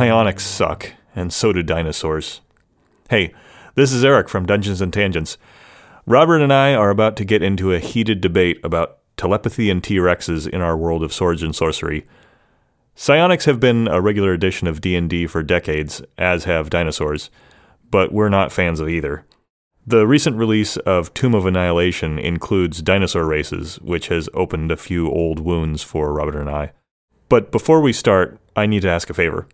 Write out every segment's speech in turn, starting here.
Psionics suck, and so do dinosaurs. Hey, this is Eric from Dungeons and Tangents. Robert and I are about to get into a heated debate about telepathy and T Rexes in our world of swords and sorcery. Psionics have been a regular addition of D&D for decades, as have dinosaurs, but we're not fans of either. The recent release of Tomb of Annihilation includes dinosaur races, which has opened a few old wounds for Robert and I. But before we start, I need to ask a favor.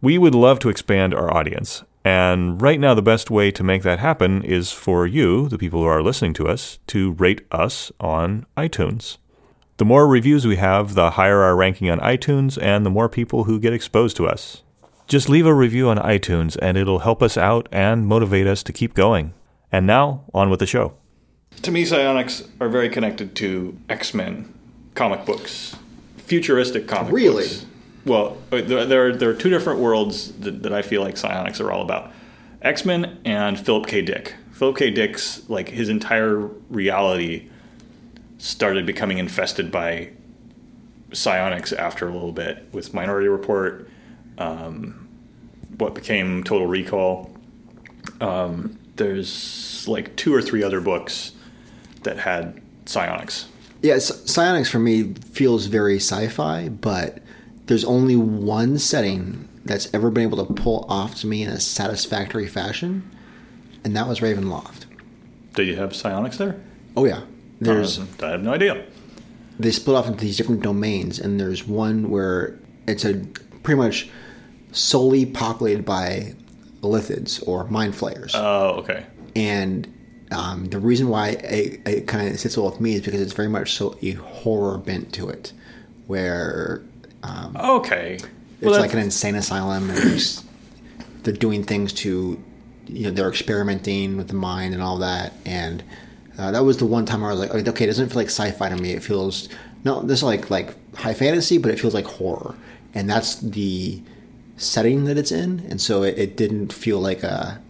We would love to expand our audience, and right now the best way to make that happen is for you, the people who are listening to us, to rate us on iTunes. The more reviews we have, the higher our ranking on iTunes and the more people who get exposed to us. Just leave a review on iTunes and it'll help us out and motivate us to keep going. And now, on with the show. To me, psionics are very connected to X Men comic books, futuristic comic books. Really? books. Well, uh, there, are, there are two different worlds that, that I feel like psionics are all about X Men and Philip K. Dick. Philip K. Dick's, like, his entire reality started becoming infested by psionics after a little bit with Minority Report, um, what became Total Recall. Um, there's like two or three other books that had psionics. Yeah, psionics for me feels very sci-fi, but there's only one setting that's ever been able to pull off to me in a satisfactory fashion, and that was Ravenloft. Do you have psionics there? Oh yeah, there's I have no idea. they split off into these different domains, and there's one where it's a pretty much solely populated by lithids or mind flayers. Oh, okay. and um, the reason why it, it kind of sits well with me is because it's very much so a horror bent to it, where um, Okay. it's Well, like an insane asylum, and they're doing things to, you know, they're experimenting with the mind and all that, and uh, that was the one time I was like, okay, it doesn't feel like sci-fi to me. It feels not this is like like high fantasy, but it feels like horror, and that's the setting that it's in, and so it, it didn't feel like a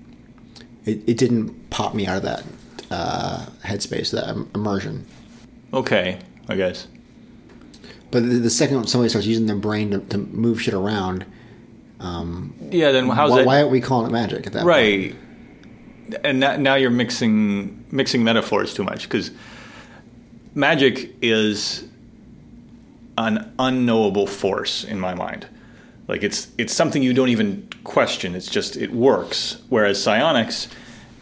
it, it didn't pop me out of that uh, headspace, that immersion. okay, I guess. But the, the second somebody starts using their brain to, to move shit around, um, Yeah, then how's why, that? why aren't we calling it magic at that point? right. And now, now you're mixing mixing metaphors too much because magic is an unknowable force in my mind. Like it's it's something you don't even question. It's just it works. Whereas psionics,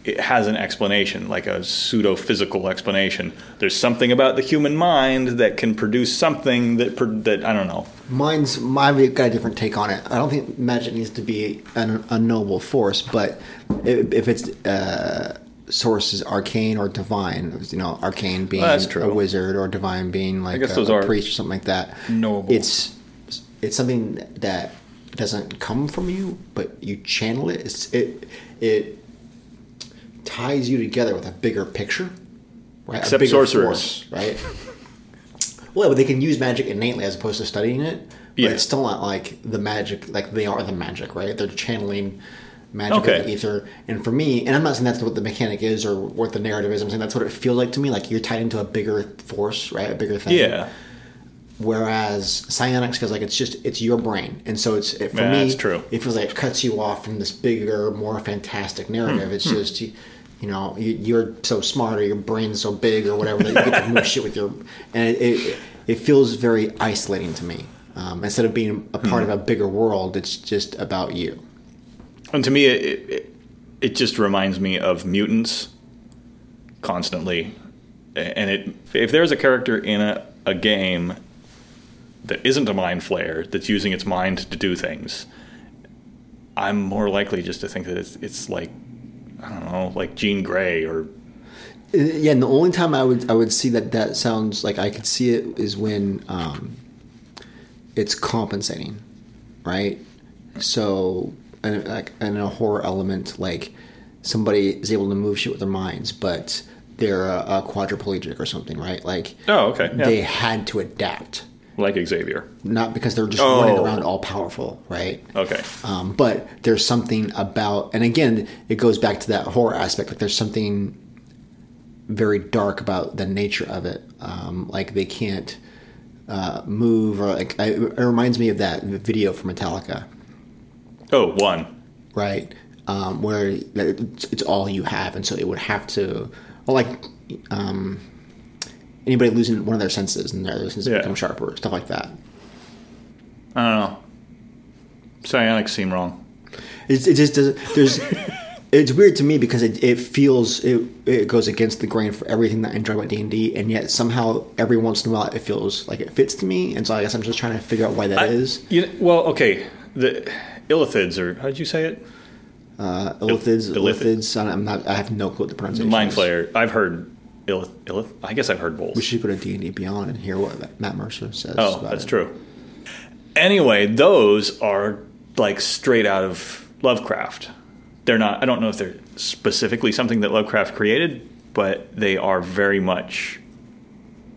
it has an explanation, like a pseudo physical explanation. There's something about the human mind that can produce something that that I don't know. Mine's I've got a different take on it. I don't think magic needs to be an unknowable force, but if, if its uh, source is arcane or divine, you know, arcane being Well, a wizard or divine being like a, a priest or something like that. knowable. It's it's something that doesn't come from you, but you channel it. It's, it it ties you together with a bigger picture, right? Except a bigger sorcerers. force, right? Well, but they can use magic innately as opposed to studying it. But Yeah. it's still not like the magic, like they are the magic, right? They're channeling magic Okay. the ether. And for me, and I'm not saying that's what the mechanic is or what the narrative is. I'm saying that's what it feels like to me. Like you're tied into a bigger force, right? A bigger thing. Yeah, Whereas psionics feels like it's just it's your brain, and so it's it, for Yeah, me. that's true. It feels like it cuts you off from this bigger, more fantastic narrative. Hmm. It's just you, know you, you're so smart or your brain's so big or whatever that you get to move shit with your, and it it, it feels very isolating to me. Um, instead of being a part Hmm. of a bigger world, it's just about you. and to me, it, it it just reminds me of mutants constantly. And it if there's a character in a, a game that isn't a mind flayer that's using its mind to do things, I'm more likely just to think that it's it's like I don't know, like Jean Grey or Uh, Yeah, and the only time I would I would see that that sounds like I could see it is when um, it's compensating, right? So, and like in a horror element, like somebody is able to move shit with their minds, but they're a, a quadriplegic or something, right? Like, Oh, okay, yeah. they had to adapt, like Xavier. not because they're just Oh. running around all powerful, right? Okay. Um, but there's something about, and again, it goes back to that horror aspect. Like there's something very dark about the nature of it. Um, like they can't uh, move, or like I, it reminds me of that video for Metallica, Oh, one. right? Um, where it's, it's all you have, and so it would have to, well, like um, anybody losing one of their senses and their other senses Yeah. become sharper, stuff like that. I don't know. Psionics seem wrong. It's, it just does. There's. it's weird to me because it, it feels it, it goes against the grain for everything that I enjoy about D and D, and yet somehow every once in a while it feels like it fits to me, and so I guess I'm just trying to figure out why that is. You know, well, okay. The Illithids, or how did you say it? Uh, Illithids, Illithid. Illithids. I'm not. I have no clue what the pronunciation. Mind. Flayer. I've heard Illith. Illith I guess I've heard both. We should go to D and D Beyond and hear what Matt Mercer says. Oh, that's it. true. Anyway, those are like straight out of Lovecraft. They're not. I don't know if they're specifically something that Lovecraft created, but they are very much.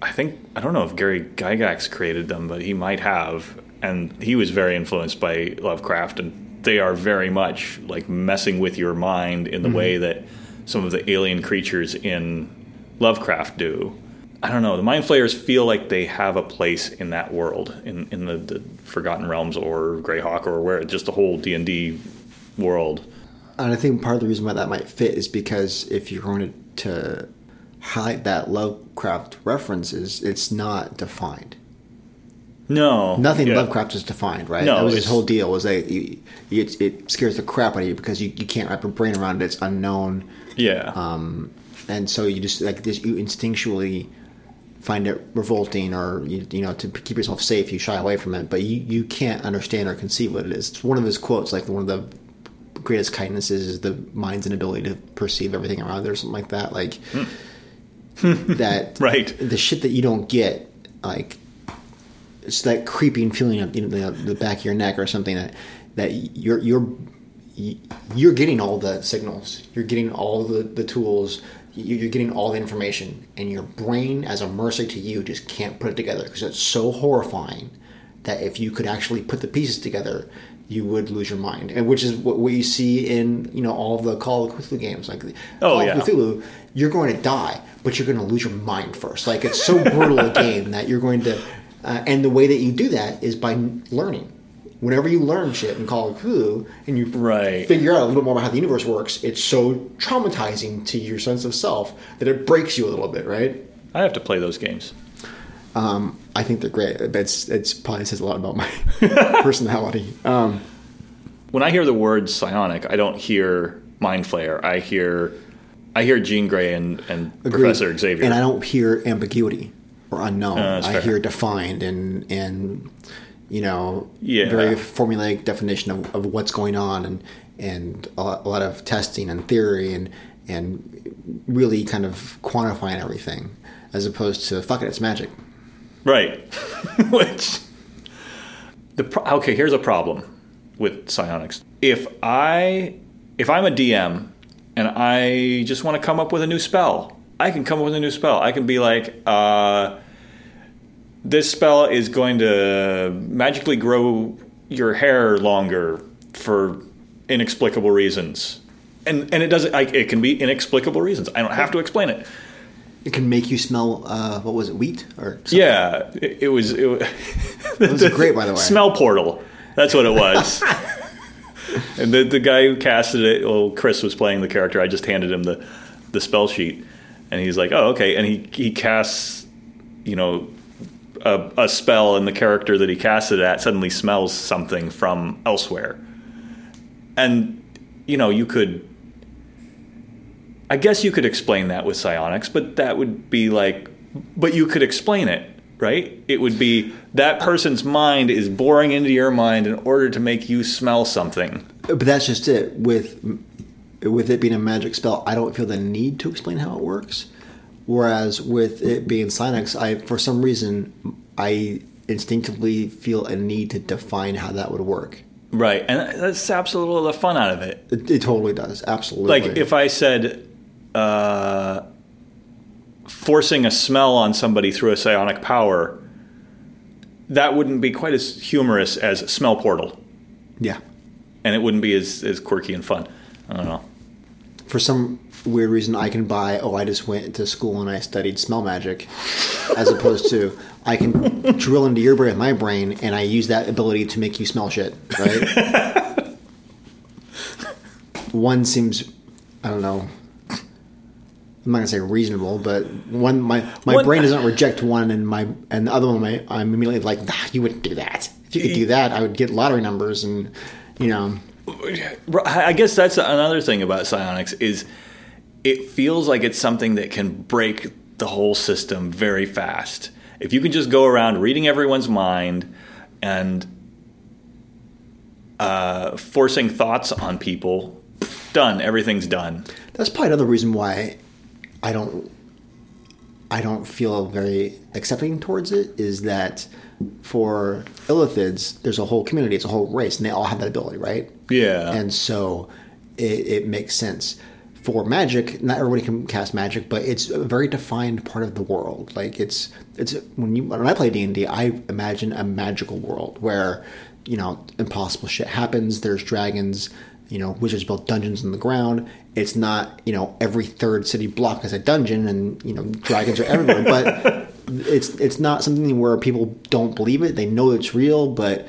I think I don't know if Gary Gygax created them, but he might have, and he was very influenced by Lovecraft, and they are very much like messing with your mind in the mm-hmm. way that some of the alien creatures in Lovecraft do. I don't know. The Mind Flayers feel like they have a place in that world, in in the, the Forgotten Realms or Greyhawk or where just the whole D and D world. And I think part of the reason why that might fit is because if you're going to, highlight that Lovecraft references, it's not defined. No, Nothing yeah. Lovecraft is defined, right? No, that was his whole deal. Was that you, you, it, it scares the crap out of you because you, you can't wrap your brain around it. It's unknown, Yeah, um, and so you just like this. You instinctually find it revolting, or you, you know, to keep yourself safe, you shy away from it. But you, you can't understand or conceive what it is. It's one of his quotes, like one of the greatest kindnesses is the mind's inability to perceive everything around it, or something like that. Like hmm. that, Right. The shit that you don't get, like it's that creeping feeling of you know, the, the back of your neck or something that that you're you're you're getting all the signals, you're getting all the the tools, you're getting all the information, and your brain, as a mercy to you, just can't put it together because it's so horrifying that if you could actually put the pieces together, you would lose your mind, and which is what we see in you know all the Call of Cthulhu games, like Oh, Call yeah. of Cthulhu. You're going to die, but you're going to lose your mind first. Like it's so brutal a game that you're going to, uh, and the way that you do that is by learning. Whenever you learn shit in Call of Cthulhu and you Right. figure out a little more about how the universe works, it's so traumatizing to your sense of self that it breaks you a little bit, right? I have to play those games. Um, I think they're great. It's it's probably says a lot about my personality. Um, When I hear the word psionic, I don't hear Mind Flayer. I hear, I hear Jean Grey and, and agreed. Professor Xavier. and I don't hear ambiguity or unknown. Uh, I hear defined and and you know Yeah. very formulaic definition of, of what's going on and and a lot, a lot of testing and theory and and really kind of quantifying everything as opposed to fuck it, it's magic. Right. Which the pro- okay, here's a problem with psionics. If I if I'm a DM and I just want to come up with a new spell, I can come up with a new spell. I can be like, uh, this spell is going to magically grow your hair longer for inexplicable reasons. And, and it doesn't. I, it can be inexplicable reasons. I don't have to explain it. It can make you smell uh, what was it, wheat or something. Yeah, it, it was. It, was- It was great, by the way. Smell portal. That's what it was. and the the guy who casted it, well, Chris was playing the character. I just handed him the the spell sheet, and he's like, "Oh, okay." And he he casts, you know, a, a spell, and the character that he casted it at suddenly smells something from elsewhere. And you know, you could. I guess you could explain that with psionics, but that would be like, but you could explain it, right? It would be that person's mind is boring into your mind in order to make you smell something. But that's just it. With with it being a magic spell, I don't feel the need to explain how it works. Whereas with it being psionics, I for some reason I instinctively feel a need to define how that would work. Right. And that saps a little of the fun out of it. It, it totally does, absolutely. Like if I said, uh, forcing a smell on somebody through a psionic power, that wouldn't be quite as humorous as smell portal. yeah, And it wouldn't be as, as quirky and fun. I don't know. For some weird reason, I can buy. Oh, I just went to school and I studied smell magic, as opposed to I can drill into your brain my brain, and I use that ability to make you smell shit. Right? one seems, I don't know. I'm not gonna say reasonable, but one my my One- brain doesn't reject one, and my and the other one my, I'm immediately like, nah, you wouldn't do that. If you could do that, I would get lottery numbers, and you know, I guess that's another thing about psionics is it feels like it's something that can break the whole system very fast. If you can just go around reading everyone's mind and uh, forcing thoughts on people, done. Everything's done. that's probably another reason why I don't I don't feel very accepting towards it. Is that for illithids, there's a whole community, it's a whole race, and they all have that ability, right? Yeah. and so it, it makes sense for magic not everybody can cast magic but it's a very defined part of the world like it's it's when you when i play d&d i imagine a magical world where you know impossible shit happens there's dragons you know wizards build dungeons in the ground it's not you know every third city block is a dungeon and you know dragons are everywhere but it's it's not something where people don't believe it they know it's real but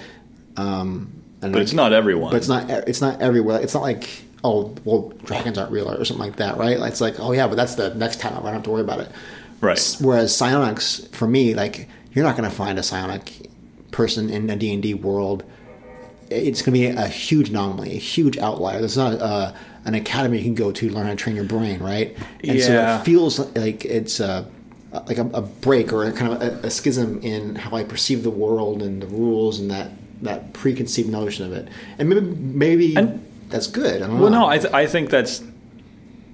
um but it's not everyone. but it's not it's not everywhere. It's not like oh well dragons aren't real or something like that, right? It's like oh yeah, but that's the next time I don't have to worry about it. right. Whereas psionics, for me, like you're not going to find a psionic person in a D and D world. It's going to be a huge anomaly, a huge outlier. There's not uh, an academy you can go to learn how to train your brain, right? And so it feels like it's a like a, a break or a kind of a, a schism in how I perceive the world and the rules and that that preconceived notion of it. And maybe maybe And- that's good. I don't Well, know. no, I, th- I think that's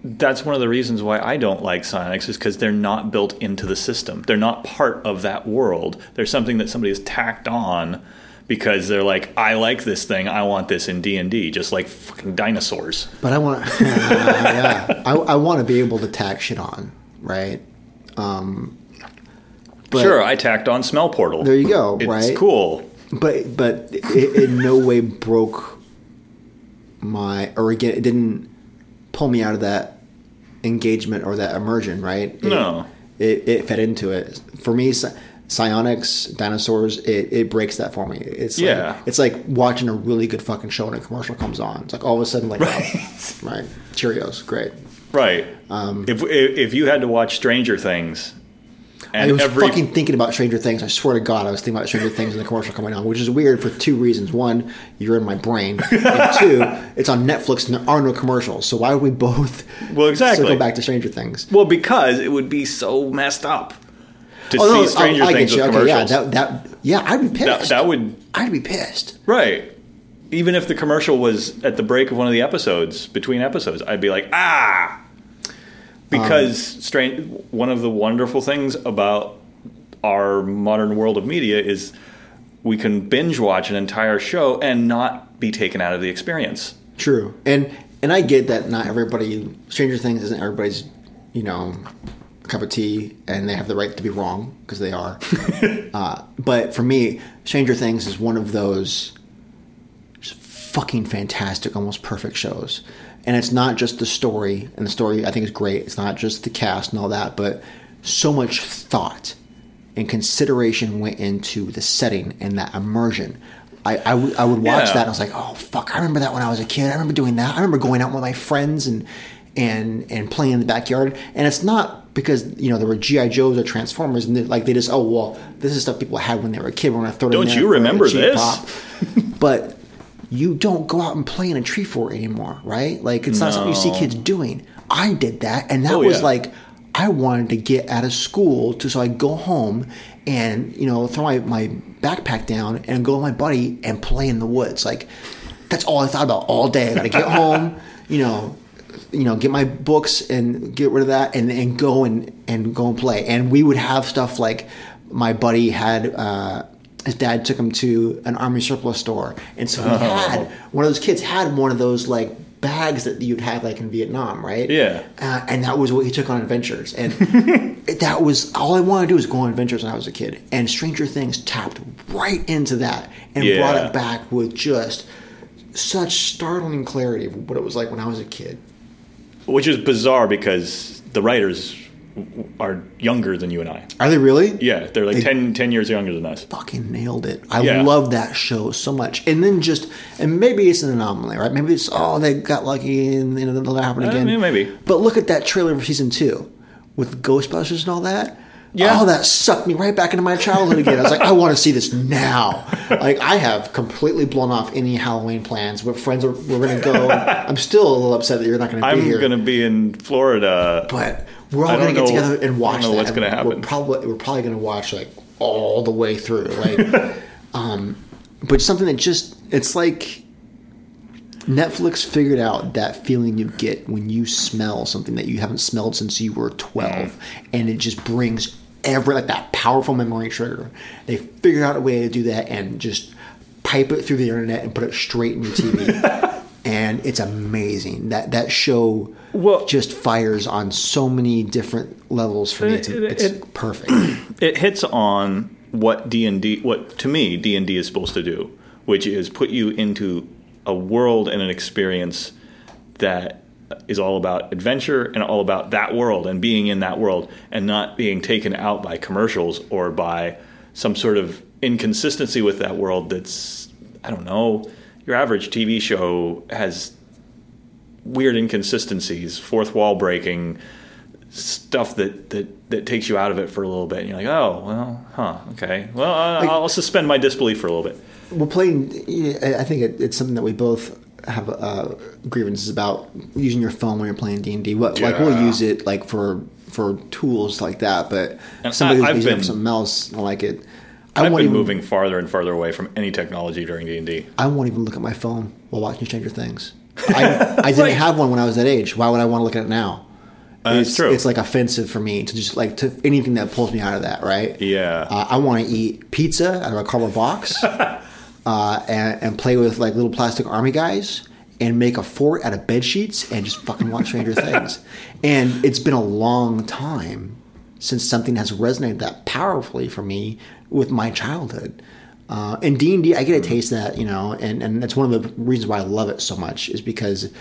that's one of the reasons why I don't like psionics is because they're not built into the system. They're not part of that world. They're something that somebody has tacked on because they're like, I like this thing. I want this in D and D, just like fucking dinosaurs. But I want, yeah, I, I want to be able to tack shit on, right? Um, but, sure, I tacked on smell portal. There you go, It's right? cool. but but it in no way broke my, or again, it didn't pull me out of that engagement or that immersion, right? It, No. it, it fed into it. For me, psionics, dinosaurs, it, it breaks that for me. It's Yeah. like, it's like watching a really good fucking show and a commercial comes on. It's like all of a sudden, like, Right. oh, right, Cheerios, great. Right. Um, if, if if you had to watch Stranger Things, and I was every fucking thinking about Stranger Things. I swear to God, I was thinking about Stranger Things in the commercial coming on, which is weird for two reasons. One, you're in my brain, and two, it's on Netflix and there are no commercials. So why would we both? Well, exactly. Circle back to Stranger Things. well because it would be so messed up to Oh no, see Stranger I, I Things with Okay, yeah, that that yeah, I'd be that, pissed. that would I'd be pissed. Right. Even if the commercial was at the break of one of the episodes, between episodes, I'd be like, ah. Because Um, strange, one of the wonderful things about our modern world of media is we can binge watch an entire show and not be taken out of the experience. True, and and I get that not everybody. Stranger Things isn't everybody's, you know, cup of tea, and they have the right to be wrong because they are. uh, but for me, Stranger Things is one of those just fucking fantastic, almost perfect shows. And it's not just the story, and the story I think is great. It's not just the cast and all that, but so much thought and consideration went into the setting and that immersion. I, I, would- would watch Yeah. that and I was like, oh fuck, I remember that when I was a kid. I remember doing that. I remember going out with my friends and and and playing in the backyard. And it's not because you know there were GI Joes or Transformers and they, like they just oh well this is stuff people had when they were a kid. We're gonna throw Don't you remember this? pop. but you don't go out and play in a tree fort anymore, right? Like it's not something you see kids doing. I did that, and that Oh, was yeah. like I wanted to get out of school to so I go home and you know throw my, my backpack down and go with my buddy and play in the woods. Like that's all I thought about all day. I got to get home, you know, you know, get my books and get rid of that and, and go and, and go and play. And we would have stuff like my buddy had, uh, his dad took him to an army surplus store. And so he Oh. had, one of those kids had one of those like bags that you'd have like in Vietnam, right? Yeah. Uh, and that was what he took on adventures. And that was all I wanted to do was go on adventures when I was a kid. And Stranger Things tapped right into that and brought it back with just such startling clarity of what it was like when I was a kid. Which is bizarre because the writers are younger than you and I. Are they really? Yeah, they're like They- 10, 10 years younger than us. Fucking nailed it. I Yeah. love that show so much. And then just, and maybe it's an anomaly, right? Maybe it's, oh, they got lucky and you know, that'll happen Uh, again. maybe. But look at that trailer for season two with Ghostbusters and all that. Yeah. Oh, that sucked me right back into my childhood again. I was like, I want to see this now. Like, I have completely blown off any Halloween plans. What friends are, we're going to go. I'm still a little upset that you're not going to be here. I'm going to be in Florida. but we're all going to get together and watch I don't know that. what's gonna happen. We're probably we're probably going to watch like all the way through. Like, um, but something that just it's like Netflix figured out that feeling you get when you smell something that you haven't smelled since you were 12 Mm-hmm. and it just brings every like that powerful memory trigger. They figured out a way to do that and just pipe it through the internet and put it straight in your TV. and it's amazing. That that show Well- just fires on so many different levels for me. It's, It- it's it- perfect. it hits on what D&D what to me D&D is supposed to do, which is put you into a world and an experience that is all about adventure and all about that world and being in that world and not being taken out by commercials or by some sort of inconsistency with that world that's I don't know, your average TV show has weird inconsistencies, fourth wall breaking, stuff that, that, that takes you out of it for a little bit. And you're like, oh, well, huh, okay. Well, I, I'll suspend my disbelief for a little bit. We're playing. I think it, it's something that we both have uh, grievances about using your phone when you're playing D and D. What like we'll use it like for for tools like that, but And somebody I- who's I've using it been- for something else, like it. I I've won't been even moving farther and farther away from any technology during D&D. I won't even look at my phone while watching Stranger Things. I, I didn't Right. have one when I was that age. Why would I want to look at it now? That's it's, true. It's like offensive for me to just like to anything that pulls me out of that, right? Yeah. Uh, I want to eat pizza out of a cardboard box, uh, and, and play with like little plastic army guys, and make a fort out of bed sheets, and just fucking watch Stranger Things. And it's been a long time since something has resonated that powerfully for me with my childhood. Uh, and D and D, I get a taste of that, you know, and, and that's one of the reasons why I love it so much is because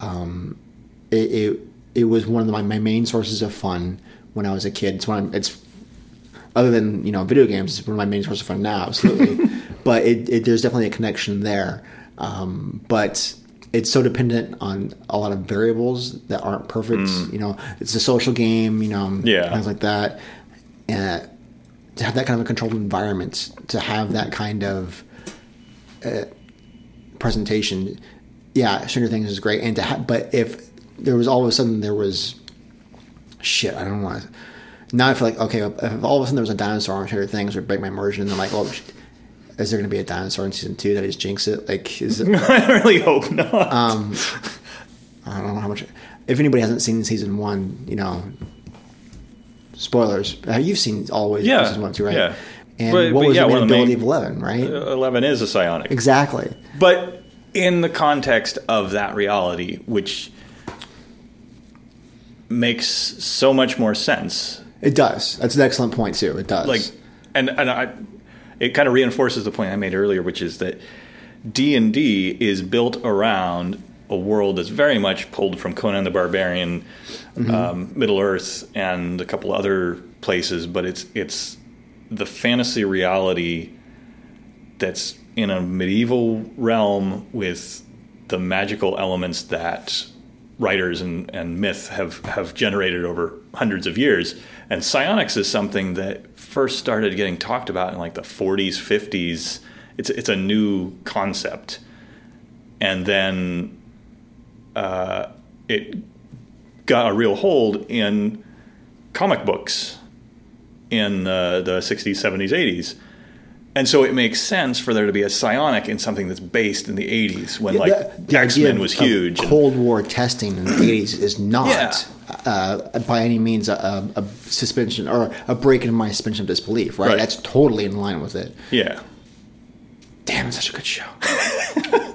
um, it, it it was one of my, my main sources of fun when I was a kid. It's one of, it's other than you know video games, it's one of my main sources of fun now, absolutely. but it, it there's definitely a connection there. Um, but it's so dependent on a lot of variables that aren't perfect. You know, it's a social game. You know, Yeah. things like that. And to have that kind of a controlled environment, to have that kind of uh, presentation, yeah, Stranger Things is great. And to have, but if there was all of a sudden there was shit, I don't want to. Now I feel like okay, if all of a sudden there was a dinosaur on Stranger Things or break my immersion, and I'm like, oh, sh- is there going to be a dinosaur in season two that I just jinx it? Like, is it? I really hope not. Um, I don't know how much. If anybody hasn't seen season one, you know, spoilers. Uh, you've seen always Yeah, season one too, right? yeah. And But- what but was yeah, the of ability main- of Eleven, right? 11 is a psionic. exactly. But in the context of that reality, which makes so much more sense, It does. That's an excellent point too. It does. like, and and I, it kind of reinforces the point I made earlier, which is that D and D is built around a world that's very much pulled from Conan the Barbarian, um, Middle Earth, and a couple other places, but it's it's the fantasy reality that's in a medieval realm with the magical elements that writers and, and myth have, have generated over hundreds of years. And psionics is something that first started getting talked about in like the 40s, 50s. It's, it's a new concept. And then uh, it got a real hold in comic books in uh, the 60s, 70s, 80s. And so it makes sense for there to be a psionic in something that's based in the 80s when like The- the X Men was huge. and- Cold War testing in the eighties is not Yeah. Uh, by any means a, a suspension or a break in my suspension of disbelief. Right? Right. That's totally in line with it. yeah. Damn, it's such a good show.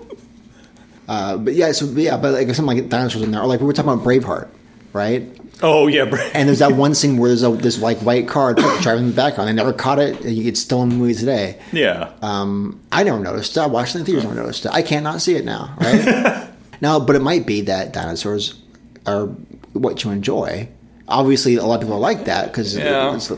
uh, but yeah, so yeah, but like something like dinosaurs in there, or like we were talking about Braveheart, right? Oh yeah. And there's that one scene where there's a, this like white car driving in the background. I never caught it. And it's still in the movie today. yeah. Um, I never noticed it. I watched it in theaters. Never noticed it. I can't not see it now, right? now, but it might be that dinosaurs are what you enjoy. obviously a lot of people like that because Yeah. it's,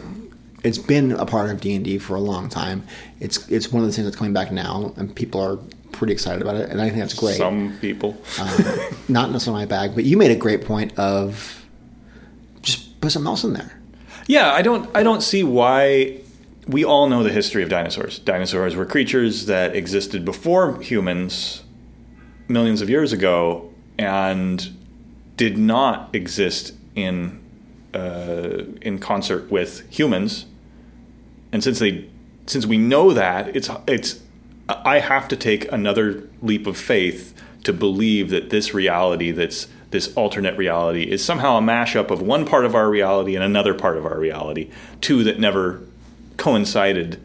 it's been a part of D and D for a long time. It's it's one of the things that's coming back now, and people are pretty excited about it, and I think that's great. Some people. Um, not necessarily my bag, but you made a great point of just put something else in there. Yeah, I don't I don't see why we all know the history of dinosaurs. Dinosaurs were creatures that existed before humans millions of years ago and did not exist in uh, in concert with humans. And since they since we know that, it's it's I have to take another leap of faith to believe that this reality that's this alternate reality is somehow a mashup of one part of our reality and another part of our reality, two that never coincided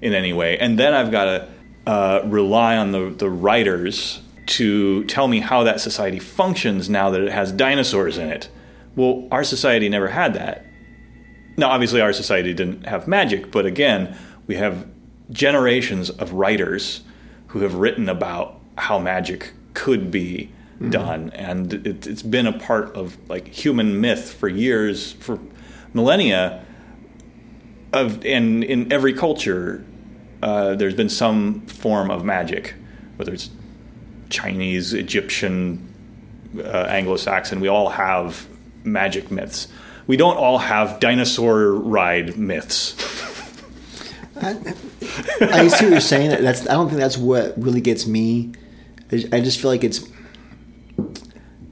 in any way. And then I've got to uh, rely on the, the writers to tell me how that society functions now that it has dinosaurs in it. Well, our society never had that. Now, obviously, our society didn't have magic, but again, we have generations of writers who have written about how magic could be done, and it, it's been a part of like human myth for years, for millennia. Of and in every culture, uh, there's been some form of magic, whether it's Chinese, Egyptian, uh, Anglo-Saxon. We all have magic myths. We don't all have dinosaur ride myths. I see what you're saying. That's I don't think that's what really gets me. I I just feel like it's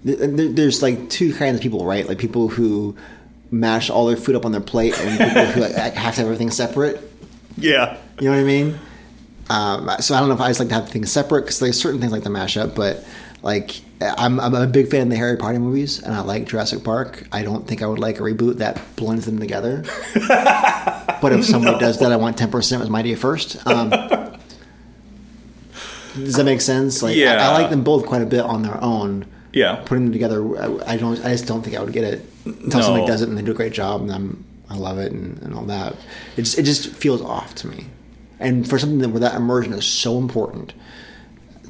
there's like two kinds of people, right? Like people who mash all their food up on their plate, and people who like, have to have everything separate. Yeah. You know what I mean? Um, so I don't know if I just like to have things separate because there's certain things like the mashup, but like I'm, I'm a big fan of the Harry Potter movies, and I like Jurassic Park. I don't think I would like a reboot that blends them together. but if somebody does that, I want ten percent as my idea first. Um, does that make sense? Like I, I like them both quite a bit on their own. Yeah. Putting them together, I, I don't. I just don't think I would get it until No. somebody does it and they do a great job, and I'm, I love it and, and all that. It just, it just feels off to me. And for something that, where that immersion is so important,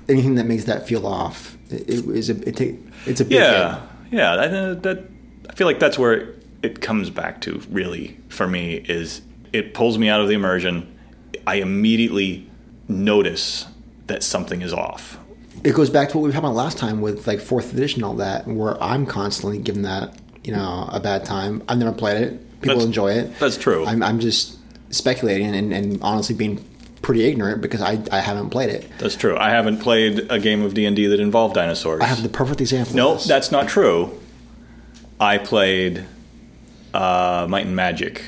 anything that makes that feel off, it, it is a it take, it's a big Yeah. hit. Yeah. That, that I feel like that's where it comes back to. Really, for me, is it pulls me out of the immersion. I immediately notice that something is off. It goes back to what we were talking about last time with like fourth edition, and all that, where I'm constantly giving that you know a bad time. I've never played it. People That's- enjoy it. that's true. I'm, I'm just speculating and, and honestly being pretty ignorant because I, I haven't played it. That's true. I haven't played a game of D and D that involved dinosaurs. I have the perfect example. No, that's not true. I played uh, Might and Magic,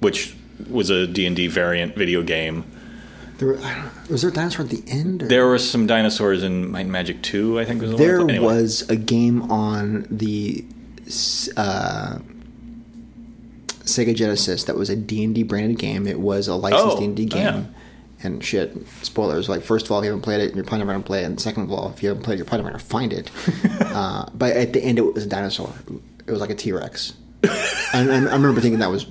which was a D and D variant video game. There, were- I don't, was there a dinosaur at the end? Or? There were some dinosaurs in Might and Magic Two. I think was the There. Anyway. was a game on the uh, Sega Genesis that was a D&D branded game. It was a licensed Oh, D&D oh, yeah. game. And shit, spoilers. Like, first of all, if you haven't played it, you're probably never going to play it. And second of all, if you haven't played it, you're probably never going to find it. uh, but at the end, it was a dinosaur. It was like a T Rex. and, and I remember thinking that was.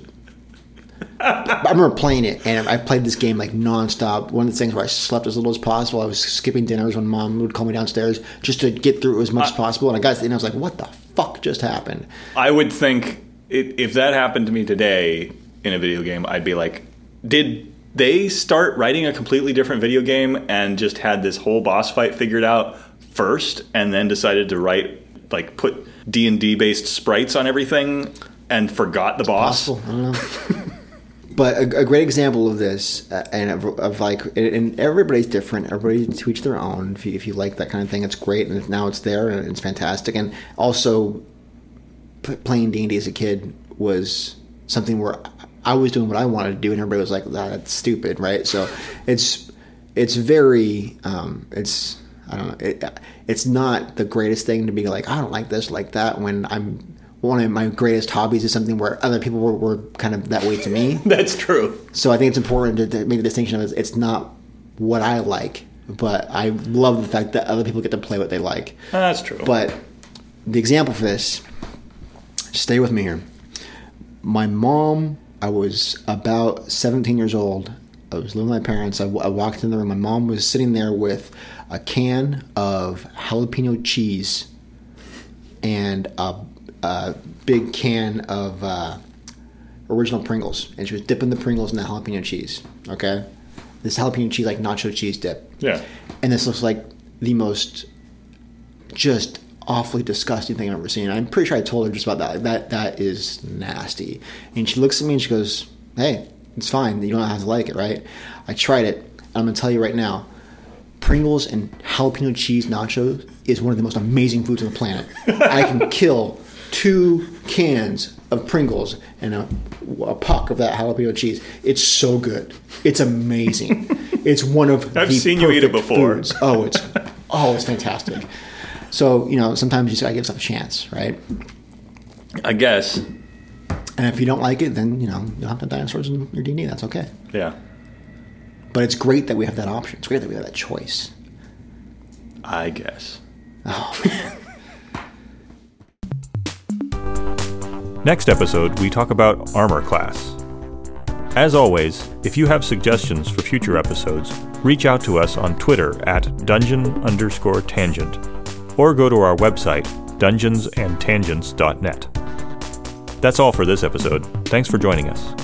I remember playing it, and I played this game like nonstop. One of the things where I slept as little as possible. I was skipping dinners when mom would call me downstairs just to get through it as much as possible. And I got to the end, I was like, "What the fuck just happened?" I would think it, if that happened to me today in a video game, I'd be like, did they start writing a completely different video game and just had this whole boss fight figured out first, and then decided to write like put D and D based sprites on everything and forgot the boss? Possible, I don't know. but a, a great example of this, uh, and of, of like, and everybody's different. Everybody to each their own. If you, if you like that kind of thing, it's great, and now it's there, and it's fantastic. And also, p- playing D and D as a kid was something where I was doing what I wanted to do, and everybody was like, "That's stupid," right? So it's it's very um, it's I don't know it, it's not the greatest thing to be like I don't like this like that when I'm one of my greatest hobbies is something where other people were, were kind of that way to me. That's true. So I think it's important to, to make the distinction of it's not what I like, but I love the fact that other people get to play what they like. That's true. But the example for this, stay with me here. My mom, I was about 17 years old. I was living with my parents. I, I walked in the room. My mom was sitting there with a can of jalapeno cheese and a, a big can of uh, original Pringles, and she was dipping the Pringles in the jalapeno cheese. Okay, this jalapeno cheese like nacho cheese dip. Yeah. and this looks like the most just awfully disgusting thing I've ever seen. I'm pretty sure I told her just about that. Like, that that is nasty. And she looks at me and she goes, "Hey, it's fine. You don't have to like it, right?" I tried it. And I'm gonna tell you right now, Pringles and jalapeno cheese nachos is one of the most amazing foods on the planet. I can kill two cans of Pringles and a, a puck of that jalapeno cheese. It's so good. It's amazing. It's one of I've seen you eat it before. foods. Oh, it's oh, it's fantastic. So you know, sometimes you just gotta give stuff a chance, right? I guess. And if you don't like it, then you know you'll have to have dinosaurs in your D&D. That's okay. Yeah. But it's great that we have that option. It's great that we have that choice. I guess. Oh, Next episode, we talk about armor class. As always, if you have suggestions for future episodes, reach out to us on Twitter at dungeon underscore tangent, or go to our website, dungeonsandtangents.net. That's all for this episode. Thanks for joining us.